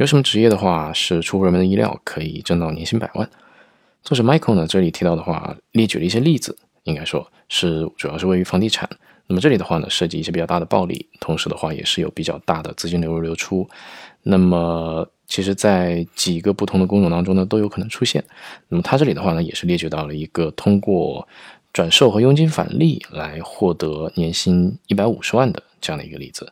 有什么职业的话是出乎人们的意料，可以挣到年薪百万？作者 Michael 呢，这里提到的话，列举了一些例子，应该说是主要是位于房地产。那么这里的话呢，涉及一些比较大的暴利，同时的话也是有比较大的资金流入流出。那么其实，在几个不同的工种当中呢，都有可能出现。那么他这里的话呢，也是列举到了一个通过转售和佣金返利来获得年薪一百五十万的这样的一个例子。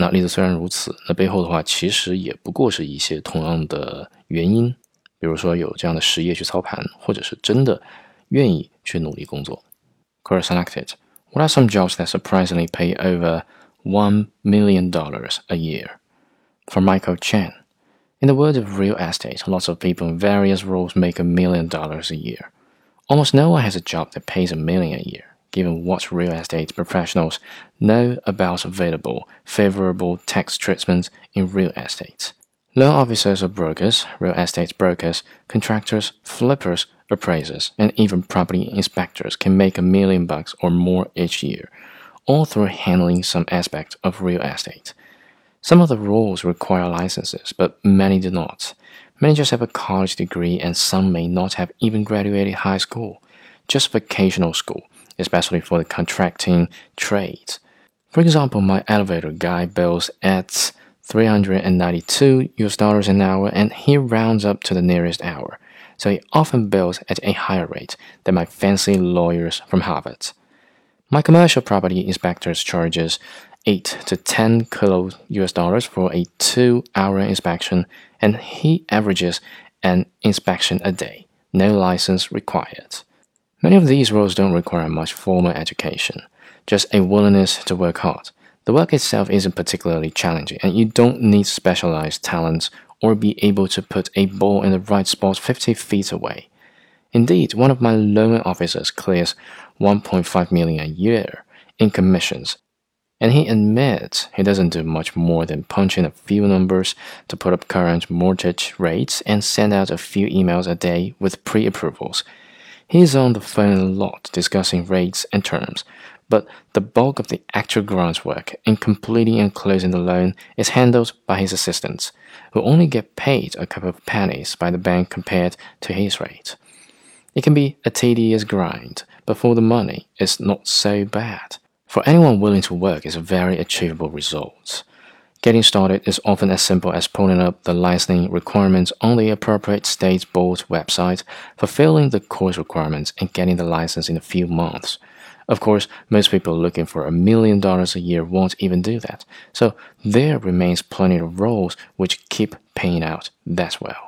那例子虽然如此，那背后的话其实也不过是一些同样的原因，比如说有这样的实业去操盘，或者是真的愿意去努力工作。Career selected. What are some jobs that surprisingly pay over one million dollars a year? From Michael Cheng. In the world of real estate, lots of people in various roles make a million dollars a year. Almost no one has a job that pays a million a year given what real estate professionals know about available favorable tax treatments in real estate. Loan officers or brokers, real estate brokers, contractors, flippers, appraisers, and even property inspectors can make a million bucks or more each year, all through handling some aspect of real estate. Some of the roles require licenses, but many do not. Many just have a college degree, and some may not have even graduated high school, just vocational school especially for the contracting trades. For example, my elevator guy bills at 392 US dollars an hour and he rounds up to the nearest hour. So he often bills at a higher rate than my fancy lawyers from Harvard. My commercial property inspectors charges 8 to 10 kilo US dollars for a 2-hour inspection and he averages an inspection a day. No license required. Many of these roles don't require much formal education, just a willingness to work hard. The work itself isn't particularly challenging, and you don't need specialized talents or be able to put a ball in the right spot 50 feet away. Indeed, one of my loan officers clears 1.5 million a year in commissions, and he admits he doesn't do much more than punch in a few numbers to put up current mortgage rates and send out a few emails a day with pre approvals. He's on the phone a lot discussing rates and terms, but the bulk of the actual groundwork in completing and closing the loan is handled by his assistants, who only get paid a couple of pennies by the bank compared to his rate. It can be a tedious grind, but for the money, it's not so bad. For anyone willing to work, it's a very achievable result. Getting started is often as simple as pulling up the licensing requirements on the appropriate state board website, fulfilling the course requirements, and getting the license in a few months. Of course, most people looking for a million dollars a year won't even do that, so there remains plenty of roles which keep paying out that well.